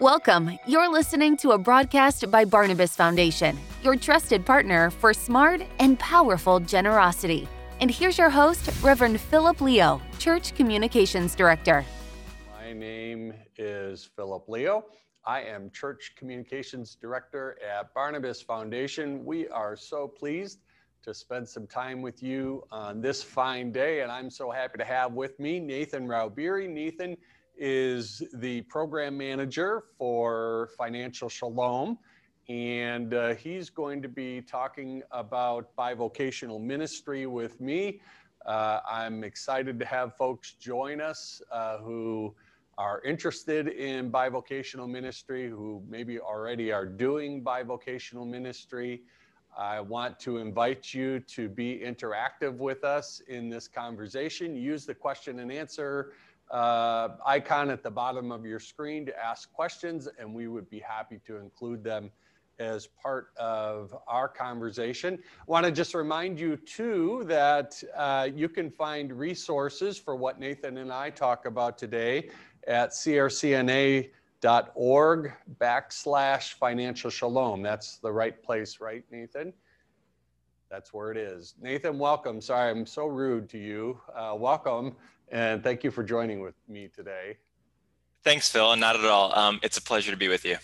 Welcome. You're listening to a broadcast by Barnabas Foundation, your trusted partner for smart and powerful generosity. And here's your host, Reverend Philip Leo, Church Communications Director. My name is Philip Leo. I am Church Communications Director at Barnabas Foundation. We are so pleased to spend some time with you on this fine day, and I'm so happy to have with me Nathan Raubiri. Nathan is the program manager for Financial Shalom, and uh, he's going to be talking about bivocational ministry with me. Uh, I'm excited to have folks join us uh, who are interested in bivocational ministry, who maybe already are doing bivocational ministry. I want to invite you to be interactive with us in this conversation. Use the question and answer uh, icon at the bottom of your screen to ask questions, and we would be happy to include them as part of our conversation. I want to just remind you, too, that uh, you can find resources for what Nathan and I talk about today at crcna.org backslash financial shalom. That's the right place, right, Nathan? That's where it is. Nathan, welcome. Sorry, I'm so rude to you. Uh, welcome. And thank you for joining with me today. Thanks, Phil. And not at all. Um, it's a pleasure to be with you.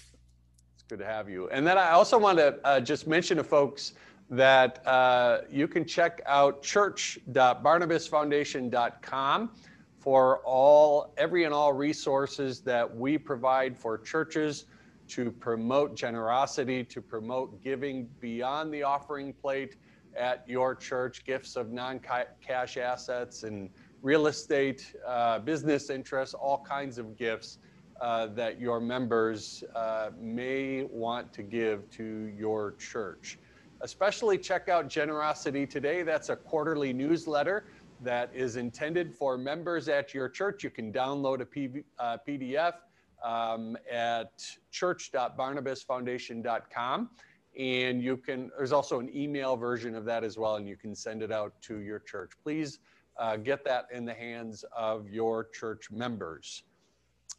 It's good to have you. And then I also want to uh, just mention to folks that uh, you can check out church.barnabasfoundation.com for all every and all resources that we provide for churches to promote generosity, to promote giving beyond the offering plate at your church, gifts of non-cash assets and real estate, uh, business interests, all kinds of gifts uh, that your members uh, may want to give to your church. Especially check out Generosity Today. That's a quarterly newsletter that is intended for members at your church. You can download a PDF uh, um, at church.barnabasfoundation.com. And you can, there's also an email version of that as well, and you can send it out to your church. Please uh, get that in the hands of your church members.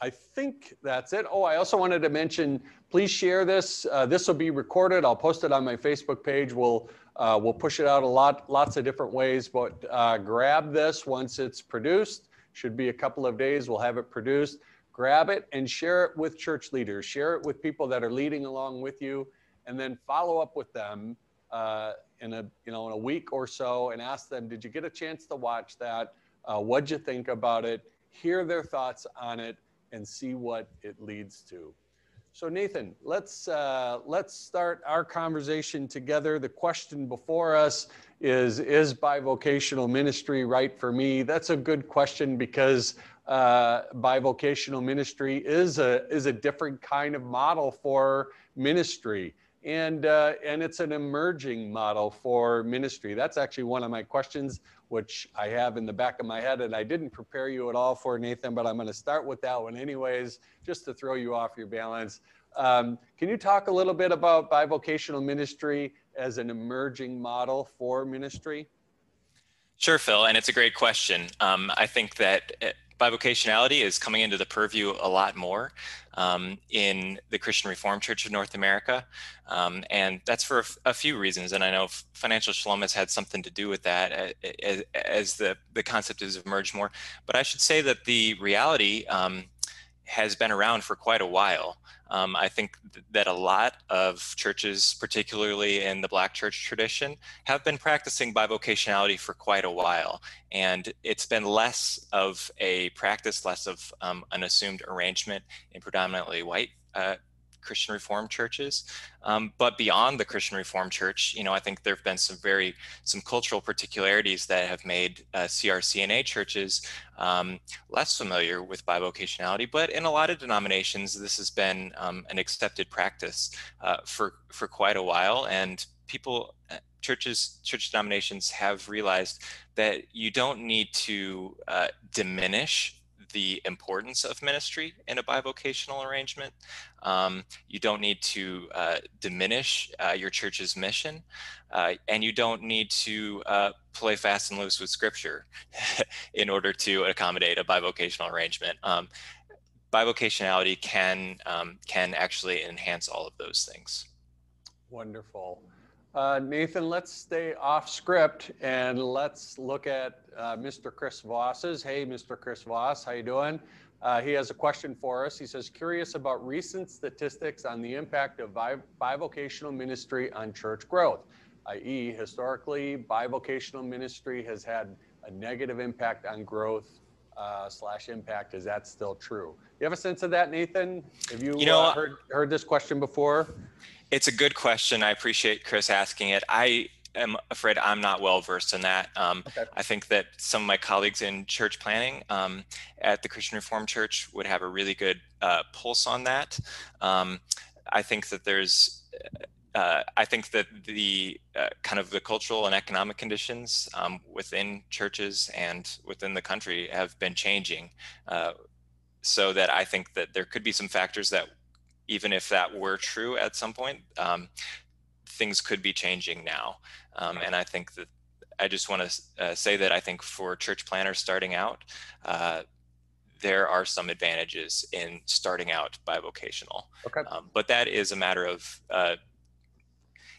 I think that's it. Oh, I also wanted to mention, please share this. Uh, this will be recorded. I'll post it on my Facebook page. We'll uh, we'll push it out a lot, lots of different ways. But uh, grab this once it's produced. Should be a couple of days. We'll have it produced. Grab it and share it with church leaders. Share it with people that are leading along with you, and then follow up with them uh, in a you know in a week or so and ask them, did you get a chance to watch that? Uh, what'd you think about it? Hear their thoughts on it and see what it leads to. So Nathan, let's uh, let's start our conversation together. The question before us is: Is bivocational ministry right for me? That's a good question because uh, bivocational ministry is a is a different kind of model for ministry and uh, and it's an emerging model for ministry. That's actually one of my questions, which I have in the back of my head, and I didn't prepare you at all for Nathan, but I'm going to start with that one anyways, just to throw you off your balance. Um, can you talk a little bit about bivocational ministry as an emerging model for ministry? Sure, Phil, and it's a great question. Um, I think that uh, bivocationality is coming into the purview a lot more um, in the Christian Reformed Church of North America. Um, and that's for a, few reasons. And I know Financial Shalom has had something to do with that as, as the, the concept has emerged more. But I should say that the reality um, has been around for quite a while. Um, I think th- that a lot of churches, particularly in the Black church tradition, have been practicing bivocationality for quite a while. And it's been less of a practice, less of um, an assumed arrangement in predominantly white uh, Christian Reformed churches. Um, but beyond the Christian Reformed Church, you know, I think there have been some very some cultural particularities that have made uh, CRCNA churches um, less familiar with bivocationality. But in a lot of denominations, this has been um, an accepted practice uh, for for quite a while, and people uh, churches church denominations have realized that you don't need to uh, diminish the importance of ministry in a bivocational arrangement. Um, you don't need to uh, diminish uh, your church's mission, uh, and you don't need to uh, play fast and loose with scripture in order to accommodate a bivocational arrangement. Um, bivocationality can um, can actually enhance all of those things. Wonderful. Uh, Nathan, let's stay off script and let's look at uh, Mr. Chris Voss's. Hey, Mr. Chris Voss, how you doing? Uh, he has a question for us. He says, curious about recent statistics on the impact of bi- bivocational ministry on church growth, i.e., historically, bivocational ministry has had a negative impact on growth uh, slash impact. Is that still true? You have a sense of that, Nathan? Have you, you know, uh, heard heard this question before? It's a good question. I appreciate Chris asking it. I am afraid I'm not well versed in that. Um, okay. I think that some of my colleagues in church planting um, at the Christian Reformed Church would have a really good uh, pulse on that. Um, I think that there's uh, I think that the uh, kind of the cultural and economic conditions um, within churches and within the country have been changing. Uh, so that I think that there could be some factors that, even if that were true at some point, um, things could be changing now. Um, and I think that I just want to uh, say that I think for church planters starting out, uh, there are some advantages in starting out bivocational. Okay. Um, but that is a matter of uh,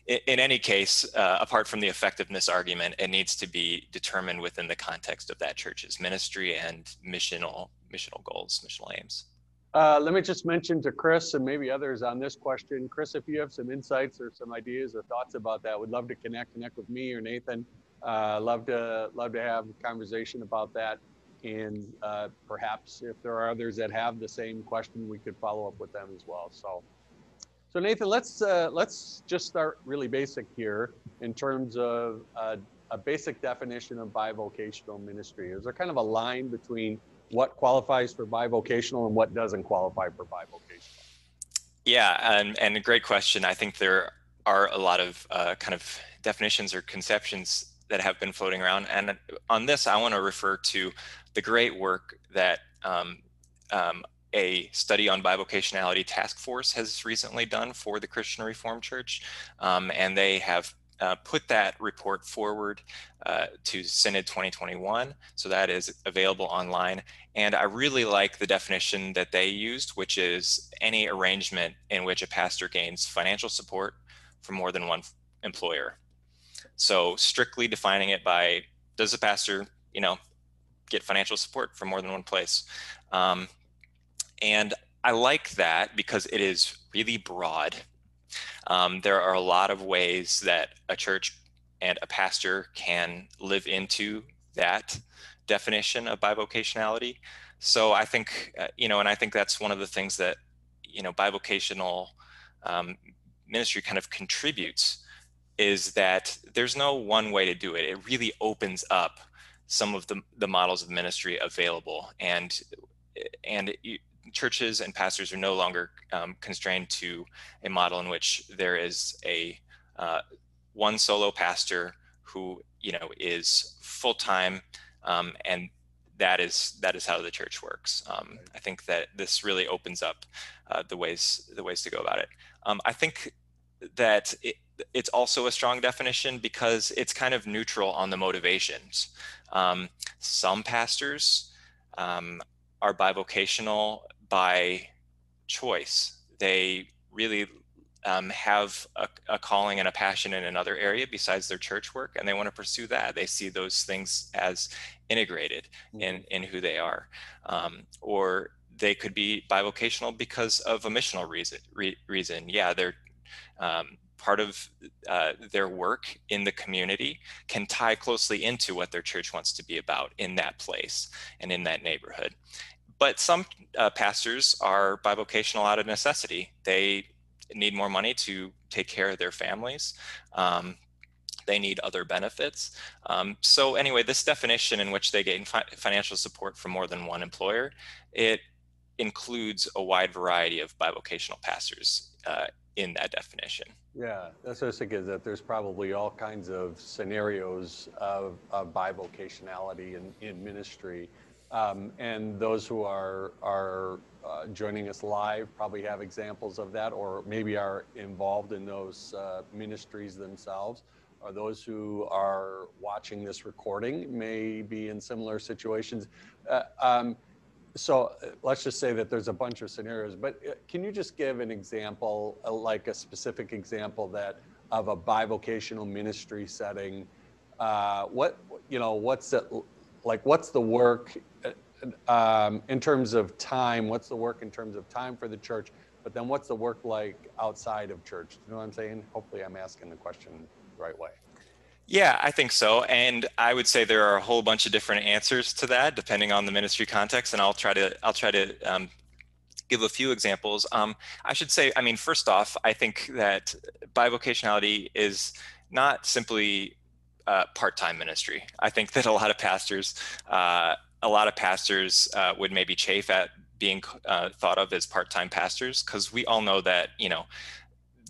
in, any case, uh, apart from the effectiveness argument, it needs to be determined within the context of that church's ministry and missional missional goals, missional aims. Uh, let me just mention to Chris and maybe others on this question. Chris, if you have some insights or some ideas or thoughts about that, would love to connect, connect with me or Nathan. Uh, love to love to have a conversation about that. And uh, perhaps if there are others that have the same question, we could follow up with them as well. So so Nathan, let's uh, let's just start really basic here in terms of uh, a basic definition of bivocational ministry. Is there kind of a line between what qualifies for bivocational and what doesn't qualify for bivocational? Yeah, and, and a great question. I think there are a lot of uh, kind of definitions or conceptions that have been floating around. And on this, I want to refer to the great work that um, um, a study on bivocationality task force has recently done for the Christian Reformed Church, um, and they have uh, put that report forward uh, to Synod 2021. So that is available online. And I really like the definition that they used, which is any arrangement in which a pastor gains financial support from more than one employer. So strictly defining it by does a pastor, you know, get financial support from more than one place? Um, and I like that because it is really broad. Um, there are a lot of ways that a church and a pastor can live into that definition of bivocationality. So I think, uh, you know, and I think that's one of the things that, you know, bivocational um, ministry kind of contributes is that there's no one way to do it. It really opens up some of the, the models of ministry available. And, and churches and pastors are no longer um, constrained to a model in which there is a uh, one solo pastor who you know is full time, um, and that is that is how the church works. Um, I think that this really opens up uh, the ways the ways to go about it. Um, I think that it, it's also a strong definition because it's kind of neutral on the motivations. Um, some pastors um, are bivocational by choice. They really um, have a, a, calling and a passion in another area besides their church work, and they want to pursue that. They see those things as integrated mm-hmm. in, in who they are. Um, or they could be bivocational because of a missional reason. Re, reason. Yeah, they're um, part of uh, their work in the community can tie closely into what their church wants to be about in that place and in that neighborhood but some uh, pastors are bivocational out of necessity. They need more money to take care of their families. Um, they need other benefits. Um, so anyway, this definition in which they gain fi financial support from more than one employer, it includes a wide variety of bivocational pastors uh, in that definition. Yeah, that's what I thinking, is that there's probably all kinds of scenarios of, of bivocationality in, in ministry. Um, and those who are, are uh, joining us live probably have examples of that or maybe are involved in those uh, ministries themselves. Or those who are watching this recording may be in similar situations. Uh, um, so uh, let's just say that there's a bunch of scenarios, but uh, can you just give an example, uh, like a specific example that of a bivocational ministry setting? What you know, what's it like? What's the work um, in terms of time? What's the work in terms of time for the church? But then, what's the work like outside of church? You know what I'm saying? Hopefully, I'm asking the question the right way. Yeah, I think so. And I would say there are a whole bunch of different answers to that, depending on the ministry context. And I'll try to I'll try to um, give a few examples. Um, I should say, I mean, first off, I think that bivocationality is not simply uh, part-time ministry. I think that a lot of pastors, uh, a lot of pastors uh, would maybe chafe at being uh, thought of as part-time pastors because we all know that you know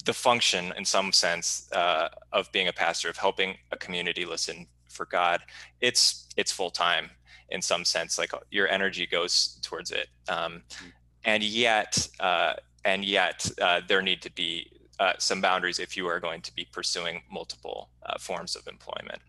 the function in some sense uh, of being a pastor of helping a community listen for god it's it's full time in some sense like your energy goes towards it um, mm. and yet uh, and yet uh, there need to be uh, some boundaries if you are going to be pursuing multiple uh, forms of employment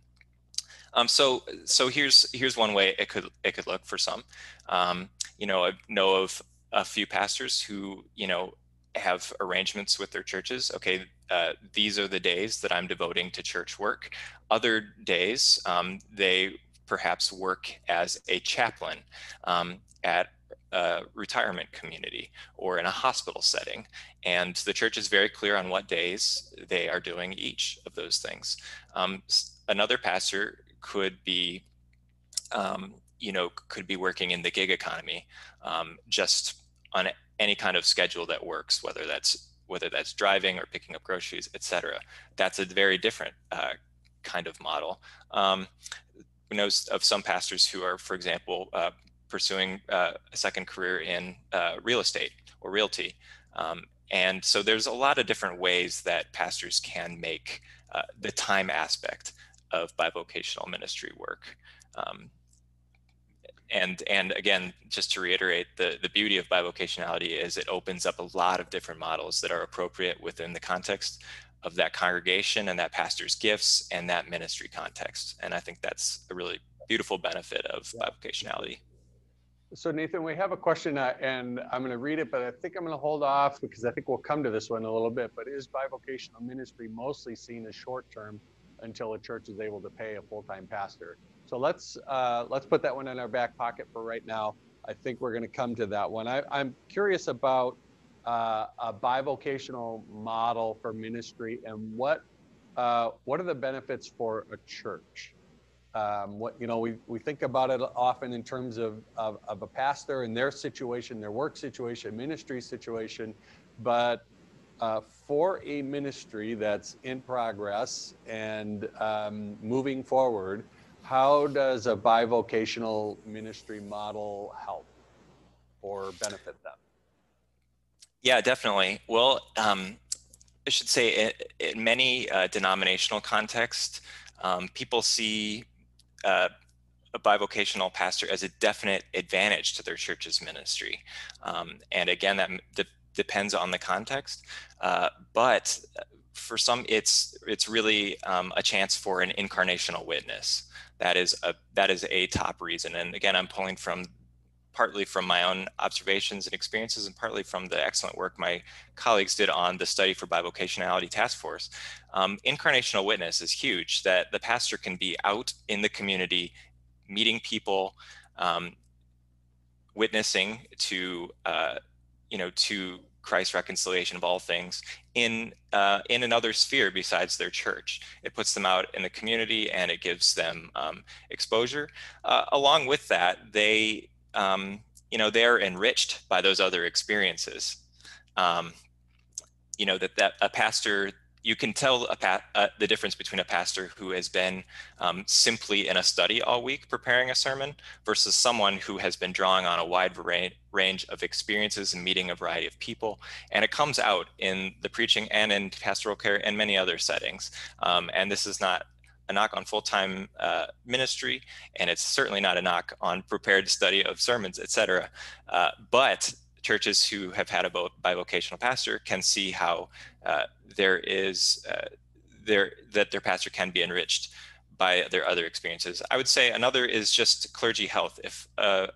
um, so so here's here's one way it could it could look for some um, you know i know of a few pastors who you know have arrangements with their churches. Okay, uh, these are the days that I'm devoting to church work. Other days, um, they perhaps work as a chaplain um, at a retirement community or in a hospital setting. And the church is very clear on what days they are doing each of those things. Um, another pastor could be, um, you know, could be working in the gig economy um, just on any kind of schedule that works, whether that's whether that's driving or picking up groceries, etc. That's a very different uh, kind of model. Um, we know of some pastors who are, for example, uh, pursuing uh, a second career in uh, real estate or realty. Um, and so there's a lot of different ways that pastors can make uh, the time aspect of bivocational ministry work. Um, and and again just to reiterate the the beauty of bivocationality is it opens up a lot of different models that are appropriate within the context of that congregation and that pastor's gifts and that ministry context. And i think that's a really beautiful benefit of bivocationality. So nathan we have a question uh, and i'm going to read it but i think i'm going to hold off because i think we'll come to this one a little bit but is bivocational ministry mostly seen as short term until a church is able to pay a full-time pastor so let's uh, let's put that one in our back pocket for right now. I think we're going to come to that one. I, am curious about uh, a bivocational model for ministry and what uh, what are the benefits for a church? Um, what you know, we, we think about it often in terms of, of, of a pastor and their situation, their work situation, ministry situation, but uh, for a ministry that's in progress and um, moving forward, how does a bivocational ministry model help or benefit them? Yeah, definitely. Well, um, I should say in, in many uh, denominational contexts, um, people see uh, a bivocational pastor as a definite advantage to their church's ministry. Um, and again, that de- depends on the context. Uh, but for some, it's it's really um, a chance for an incarnational witness that is a that is a top reason. And again, I'm pulling from partly from my own observations and experiences and partly from the excellent work my colleagues did on the study for bivocationality task force um, incarnational witness is huge that the pastor can be out in the community meeting people um, witnessing to uh, you know to Christ's reconciliation of all things in uh, in another sphere besides their church. It puts them out in the community and it gives them um, exposure. Uh, along with that, they um, you know they're enriched by those other experiences. Um, you know that that a pastor you can tell uh, the difference between a pastor who has been um, simply in a study all week preparing a sermon versus someone who has been drawing on a wide range of experiences and meeting a variety of people. And it comes out in the preaching and in pastoral care and many other settings. Um, and this is not a knock on full-time uh, ministry, and it's certainly not a knock on prepared study of sermons, etc. Uh, but churches who have had a bivocational pastor can see how uh, there is uh, there that their pastor can be enriched by their other experiences. I would say another is just clergy health. If uh,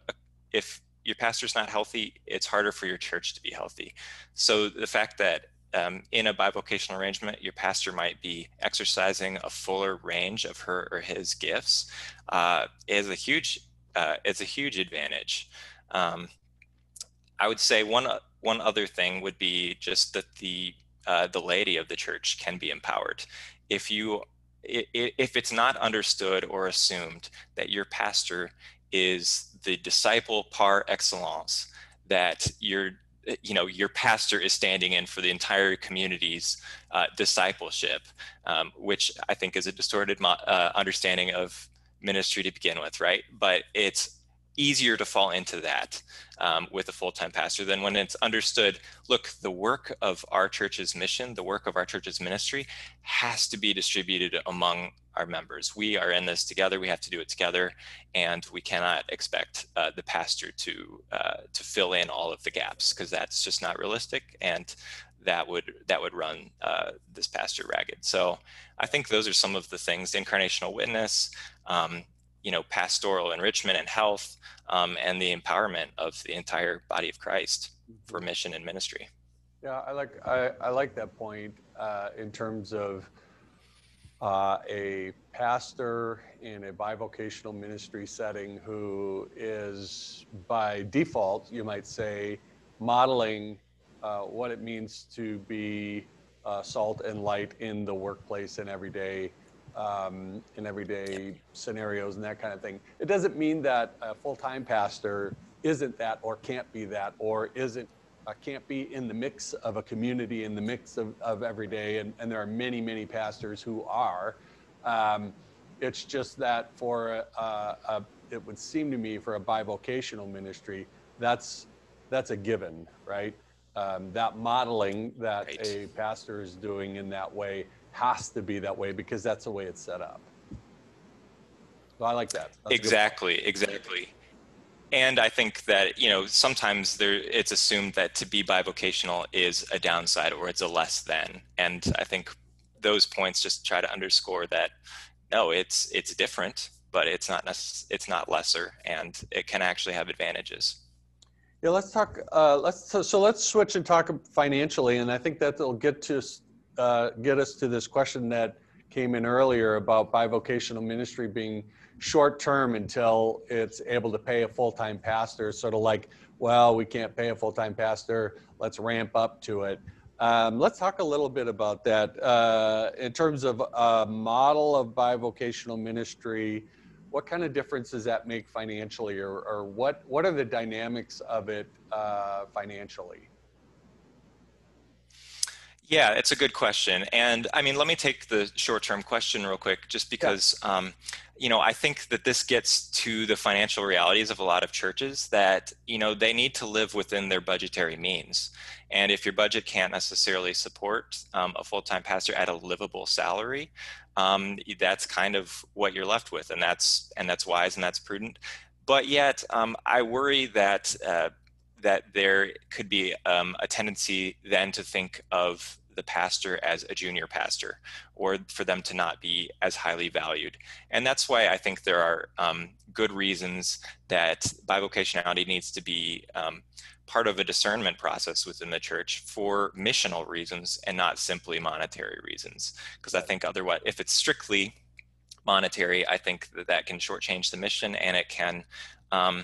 if your pastor's not healthy, it's harder for your church to be healthy. So the fact that um, in a bivocational arrangement, your pastor might be exercising a fuller range of her or his gifts uh, is a huge uh, it's a huge advantage. Um, I would say one one other thing would be just that the uh, the laity of the church can be empowered. If you if it's not understood or assumed that your pastor is the disciple par excellence, that your you know your pastor is standing in for the entire community's uh, discipleship, um, which I think is a distorted uh, understanding of ministry to begin with, right? But it's easier to fall into that um, with a full-time pastor than when it's understood look the work of our church's mission the work of our church's ministry has to be distributed among our members. We are in this together we have to do it together and we cannot expect uh, the pastor to uh, to fill in all of the gaps because that's just not realistic and that would that would run uh, this pastor ragged. So i think those are some of the things. The incarnational witness um, you know pastoral enrichment and health um, and the empowerment of the entire body of christ for mm-hmm. mission and ministry yeah i like i, I like that point uh, in terms of uh, a pastor in a bivocational ministry setting who is by default you might say modeling uh, what it means to be uh, salt and light in the workplace and everyday um, in everyday scenarios and that kind of thing. It doesn't mean that a full-time pastor isn't that or can't be that or isn't uh, can't be in the mix of a community in the mix of, of every day and, and there are many many pastors who are um, it's just that for a, a, it would seem to me for a bivocational ministry that's that's a given right um, that modeling that right. a pastor is doing in that way has to be that way because that's the way it's set up. So I like that. That's exactly, exactly. And I think that you know sometimes there it's assumed that to be bivocational is a downside or it's a less than, and I think those points just try to underscore that no, it's it's different, but it's not it's not lesser, and it can actually have advantages. Yeah, let's talk. Uh, let's so, so, let's switch and talk financially, and I think that'll get to uh, get us to this question that came in earlier about bivocational ministry being short term until it's able to pay a full time pastor. Sort of like, well, we can't pay a full time pastor. Let's ramp up to it. Um, let's talk a little bit about that uh, in terms of a model of bivocational ministry. What kind of difference does that make financially, or, or what what are the dynamics of it uh, financially? Yeah, it's a good question. And I mean, let me take the short term question real quick, just because, yeah. um, you know, I think that this gets to the financial realities of a lot of churches that, you know, they need to live within their budgetary means. And if your budget can't necessarily support um, a full time pastor at a livable salary, um, that's kind of what you're left with. And that's, and that's wise and that's prudent. But yet, um, I worry that uh, that there could be um, a tendency then to think of the pastor as a junior pastor or for them to not be as highly valued. And that's why I think there are um, good reasons that bivocationality needs to be um, part of a discernment process within the church for missional reasons and not simply monetary reasons. Because I think otherwise, if it's strictly monetary, I think that that can shortchange the mission and it can, um,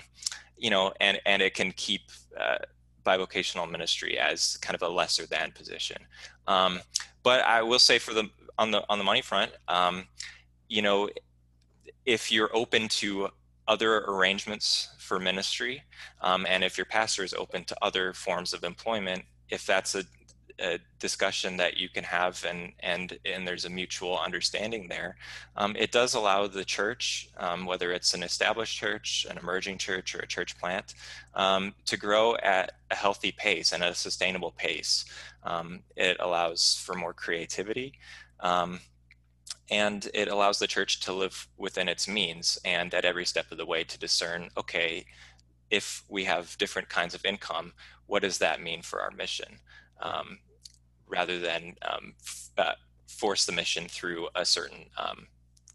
you know, and, and it can keep uh, bivocational ministry as kind of a lesser than position. Um, but I will say for the on the on the money front, um, you know, if you're open to other arrangements for ministry, um, and if your pastor is open to other forms of employment, if that's a a discussion that you can have and and and there's a mutual understanding there. Um, it does allow the church um, whether it's an established church an emerging church or a church plant um, to grow at a healthy pace and a sustainable pace. Um, it allows for more creativity um, and it allows the church to live within its means and at every step of the way to discern okay if we have different kinds of income what does that mean for our mission? Um, rather than um, uh, force the mission through a certain um,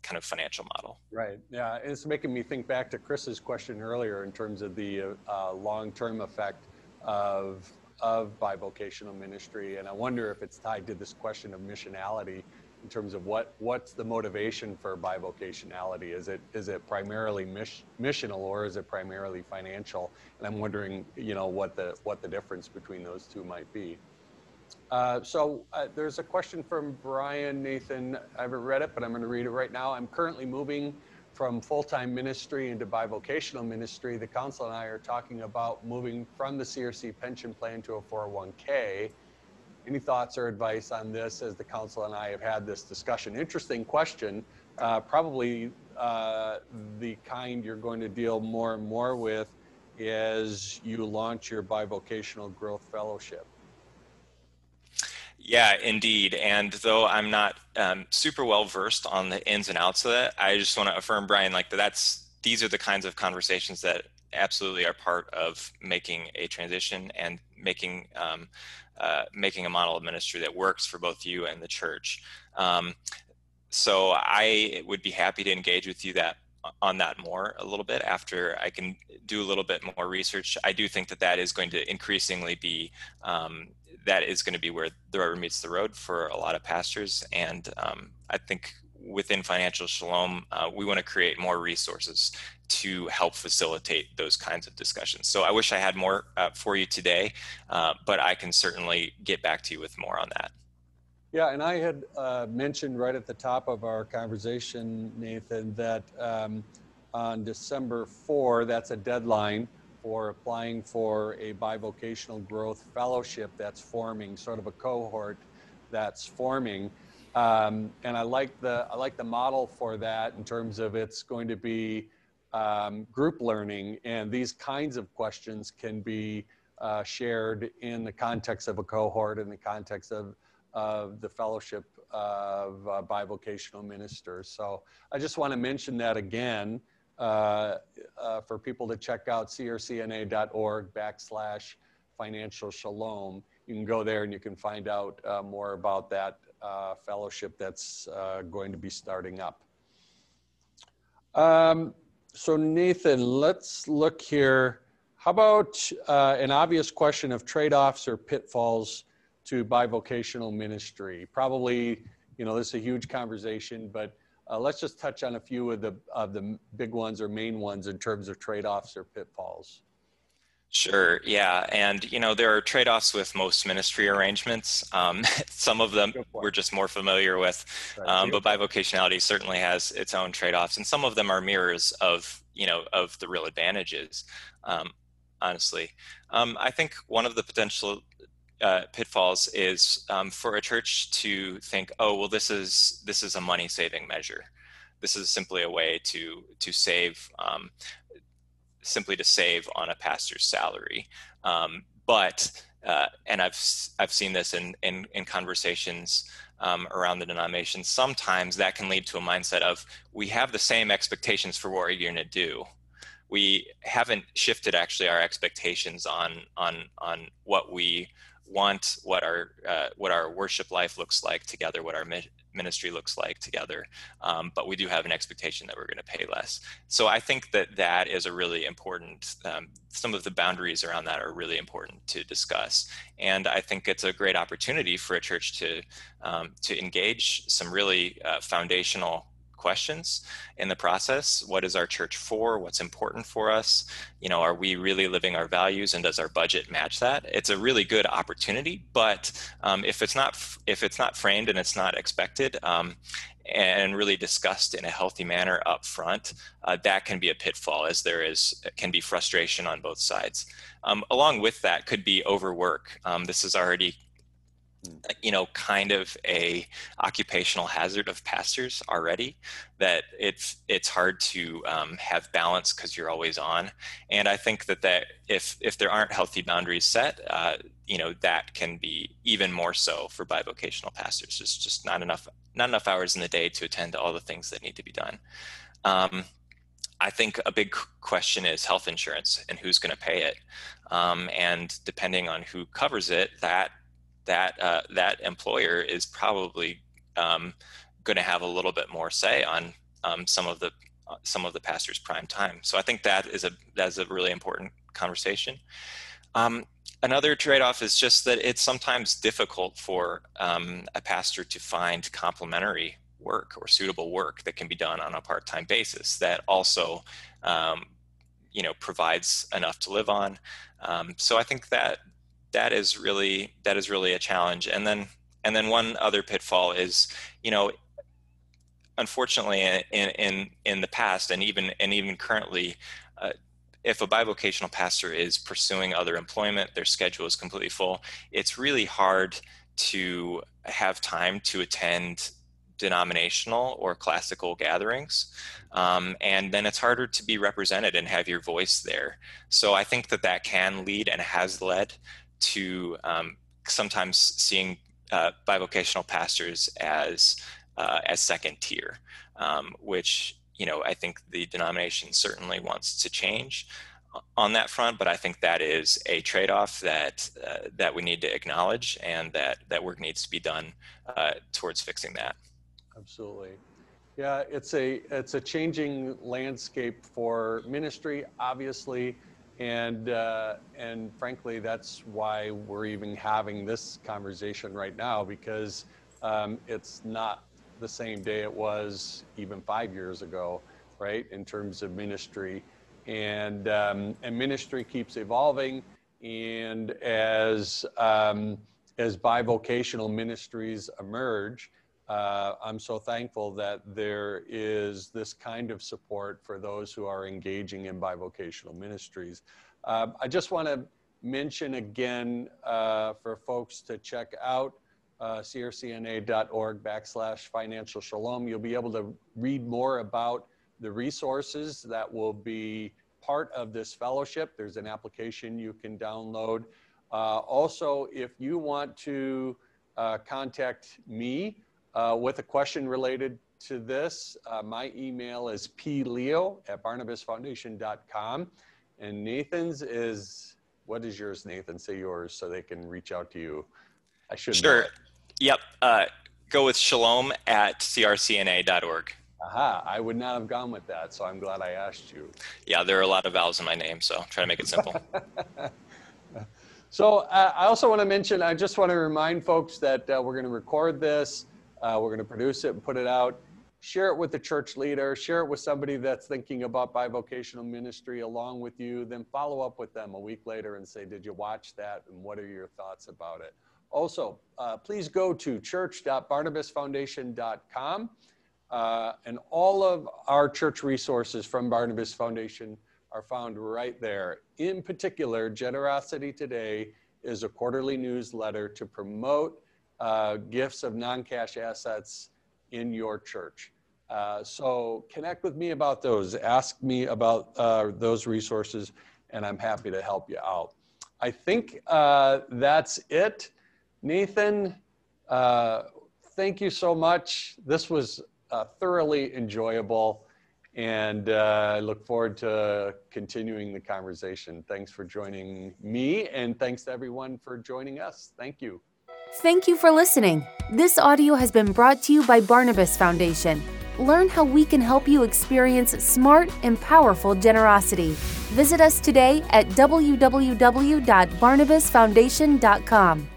kind of financial model. Right. Yeah, it's making me think back to Chris's question earlier in terms of the uh, long-term effect of of bivocational ministry, and I wonder if it's tied to this question of missionality in terms of what what's the motivation for bivocationality? Is it is it primarily miss, missional or is it primarily financial? And I'm wondering, you know, what the what the difference between those two might be. Uh, so uh, there's a question from Brian Nathan. I haven't read it, but I'm going to read it right now. I'm currently moving from full-time ministry into bivocational ministry. The council and I are talking about moving from the CRC pension plan to a 401k. Any thoughts or advice on this as the council and I have had this discussion? Interesting question. Uh, probably uh, the kind you're going to deal more and more with as you launch your bivocational growth fellowship. Yeah, indeed. And though I'm not um, super well versed on the ins and outs of that, I just want to affirm, Brian, like that's these are the kinds of conversations that absolutely are part of making a transition and making um, uh, making a model of ministry that works for both you and the church. Um, so I would be happy to engage with you that on that more a little bit after I can do a little bit more research. I do think that that is going to increasingly be um, that is going to be where the rubber meets the road for a lot of pastors, and um, I think within Financial Shalom, uh, we want to create more resources to help facilitate those kinds of discussions. So I wish I had more uh, for you today, uh, but I can certainly get back to you with more on that. Yeah, and I had uh, mentioned right at the top of our conversation, Nathan, that um, on December 4, that's a deadline for applying for a bivocational growth fellowship that's forming, sort of a cohort that's forming. Um, and I like the I like the model for that in terms of it's going to be um, group learning, and these kinds of questions can be uh, shared in the context of a cohort, in the context of of the fellowship of uh, bivocational ministers. So I just want to mention that again uh, uh, for people to check out crcna.org backslash financial shalom. You can go there and you can find out uh, more about that uh, fellowship that's uh, going to be starting up. Um, so Nathan, let's look here. How about an obvious question of trade-offs or pitfalls to bivocational ministry? Probably, you know, this is a huge conversation, but uh, let's just touch on a few of the of the big ones or main ones in terms of trade-offs or pitfalls. Sure. Yeah, and you know there are trade-offs with most ministry arrangements. Um, some of them we're just more familiar with, um, but bivocationality certainly has its own trade-offs, and some of them are mirrors of you know of the real advantages. Um, honestly, um, I think one of the potential uh, pitfalls is um, for a church to think, oh, well, this is this is a money saving measure. This is simply a way to to save, um, simply to save on a pastor's salary. Um, but uh, and I've I've seen this in in, in conversations um, around the denomination. Sometimes that can lead to a mindset of we have the same expectations for what we're going to do we haven't shifted actually our expectations on on on what we want what our uh, what our worship life looks like together, what our ministry looks like together. Um, but we do have an expectation that we're going to pay less. So I think that that is a really important. Um, some of the boundaries around that are really important to discuss, and I think it's a great opportunity for a church to um, to engage some really uh, foundational questions in the process. What is our church for? What's important for us? You know, are we really living our values, and does our budget match that? It's a really good opportunity, but um, if it's not if it's not framed and it's not expected. Um, and really discussed in a healthy manner up front, uh, that can be a pitfall as there is can be frustration on both sides. Um, along with that could be overwork. Um, this is already you know kind of a occupational hazard of pastors already that it's it's hard to um, have balance because you're always on. And i think that that if if there aren't healthy boundaries set uh, you know that can be even more so for bivocational pastors. There's just not enough not enough hours in the day to attend to all the things that need to be done. Um, I think a big question is health insurance and who's going to pay it. Um, and depending on who covers it, that that uh, that employer is probably um, going to have a little bit more say on um, some of the uh, some of the pastor's prime time. So I think that is a that's a really important conversation. Um, another trade-off is just that it's sometimes difficult for um, a pastor to find complementary work or suitable work that can be done on a part-time basis that also um, you know provides enough to live on um, so i think that that is really that is really a challenge. And then and then one other pitfall is you know unfortunately in in in the past and even and even currently uh, if a bivocational pastor is pursuing other employment their schedule is completely full it's really hard to have time to attend denominational or classical gatherings. Um, and then it's harder to be represented and have your voice there. So i think that that can lead and has led to um, sometimes seeing uh, bivocational pastors as uh, as second tier, um, which you know I think the denomination certainly wants to change on that front, but I think that is a trade-off that uh, that we need to acknowledge, and that that work needs to be done uh, towards fixing that. Absolutely, yeah. It's a it's a changing landscape for ministry, obviously, and uh, and frankly, that's why we're even having this conversation right now because um, it's not the same day it was even five years ago, right? In terms of ministry, and um, and ministry keeps evolving, and as um, as bivocational ministries emerge, uh, I'm so thankful that there is this kind of support for those who are engaging in bivocational ministries. Uh, I just want to mention again uh, for folks to check out uh, crcna.org backslash financial shalom. You'll be able to read more about the resources that will be part of this fellowship. There's an application you can download. Uh, also, if you want to uh, contact me uh, with a question related to this, uh, my email is pleo at barnabasfoundation.com. And Nathan's is, what is yours, Nathan? Say yours so they can reach out to you. I should Sure. Yep. Uh, go with shalom at crcna.org. Aha, I would not have gone with that, so I'm glad I asked you. Yeah, there are a lot of vowels in my name, so try to make it simple. so uh, I also want to mention, I just want to remind folks that uh, we're going to record this, uh, we're going to produce it and put it out. Share it with the church leader, share it with somebody that's thinking about bivocational ministry along with you, then follow up with them a week later and say, Did you watch that? And what are your thoughts about it? Also, uh, please go to church.barnabasfoundation.com. Uh, and all of our church resources from Barnabas Foundation are found right there. In particular, Generosity Today is a quarterly newsletter to promote uh, gifts of non cash assets in your church. Uh, so connect with me about those. Ask me about uh, those resources, and I'm happy to help you out. I think uh, that's it. Nathan, uh, thank you so much. This was uh, thoroughly enjoyable, and uh, I look forward to continuing the conversation. Thanks for joining me, and thanks to everyone for joining us. Thank you. Thank you for listening. This audio has been brought to you by Barnabas Foundation. Learn how we can help you experience smart and powerful generosity. Visit us today at www.barnabasfoundation.com.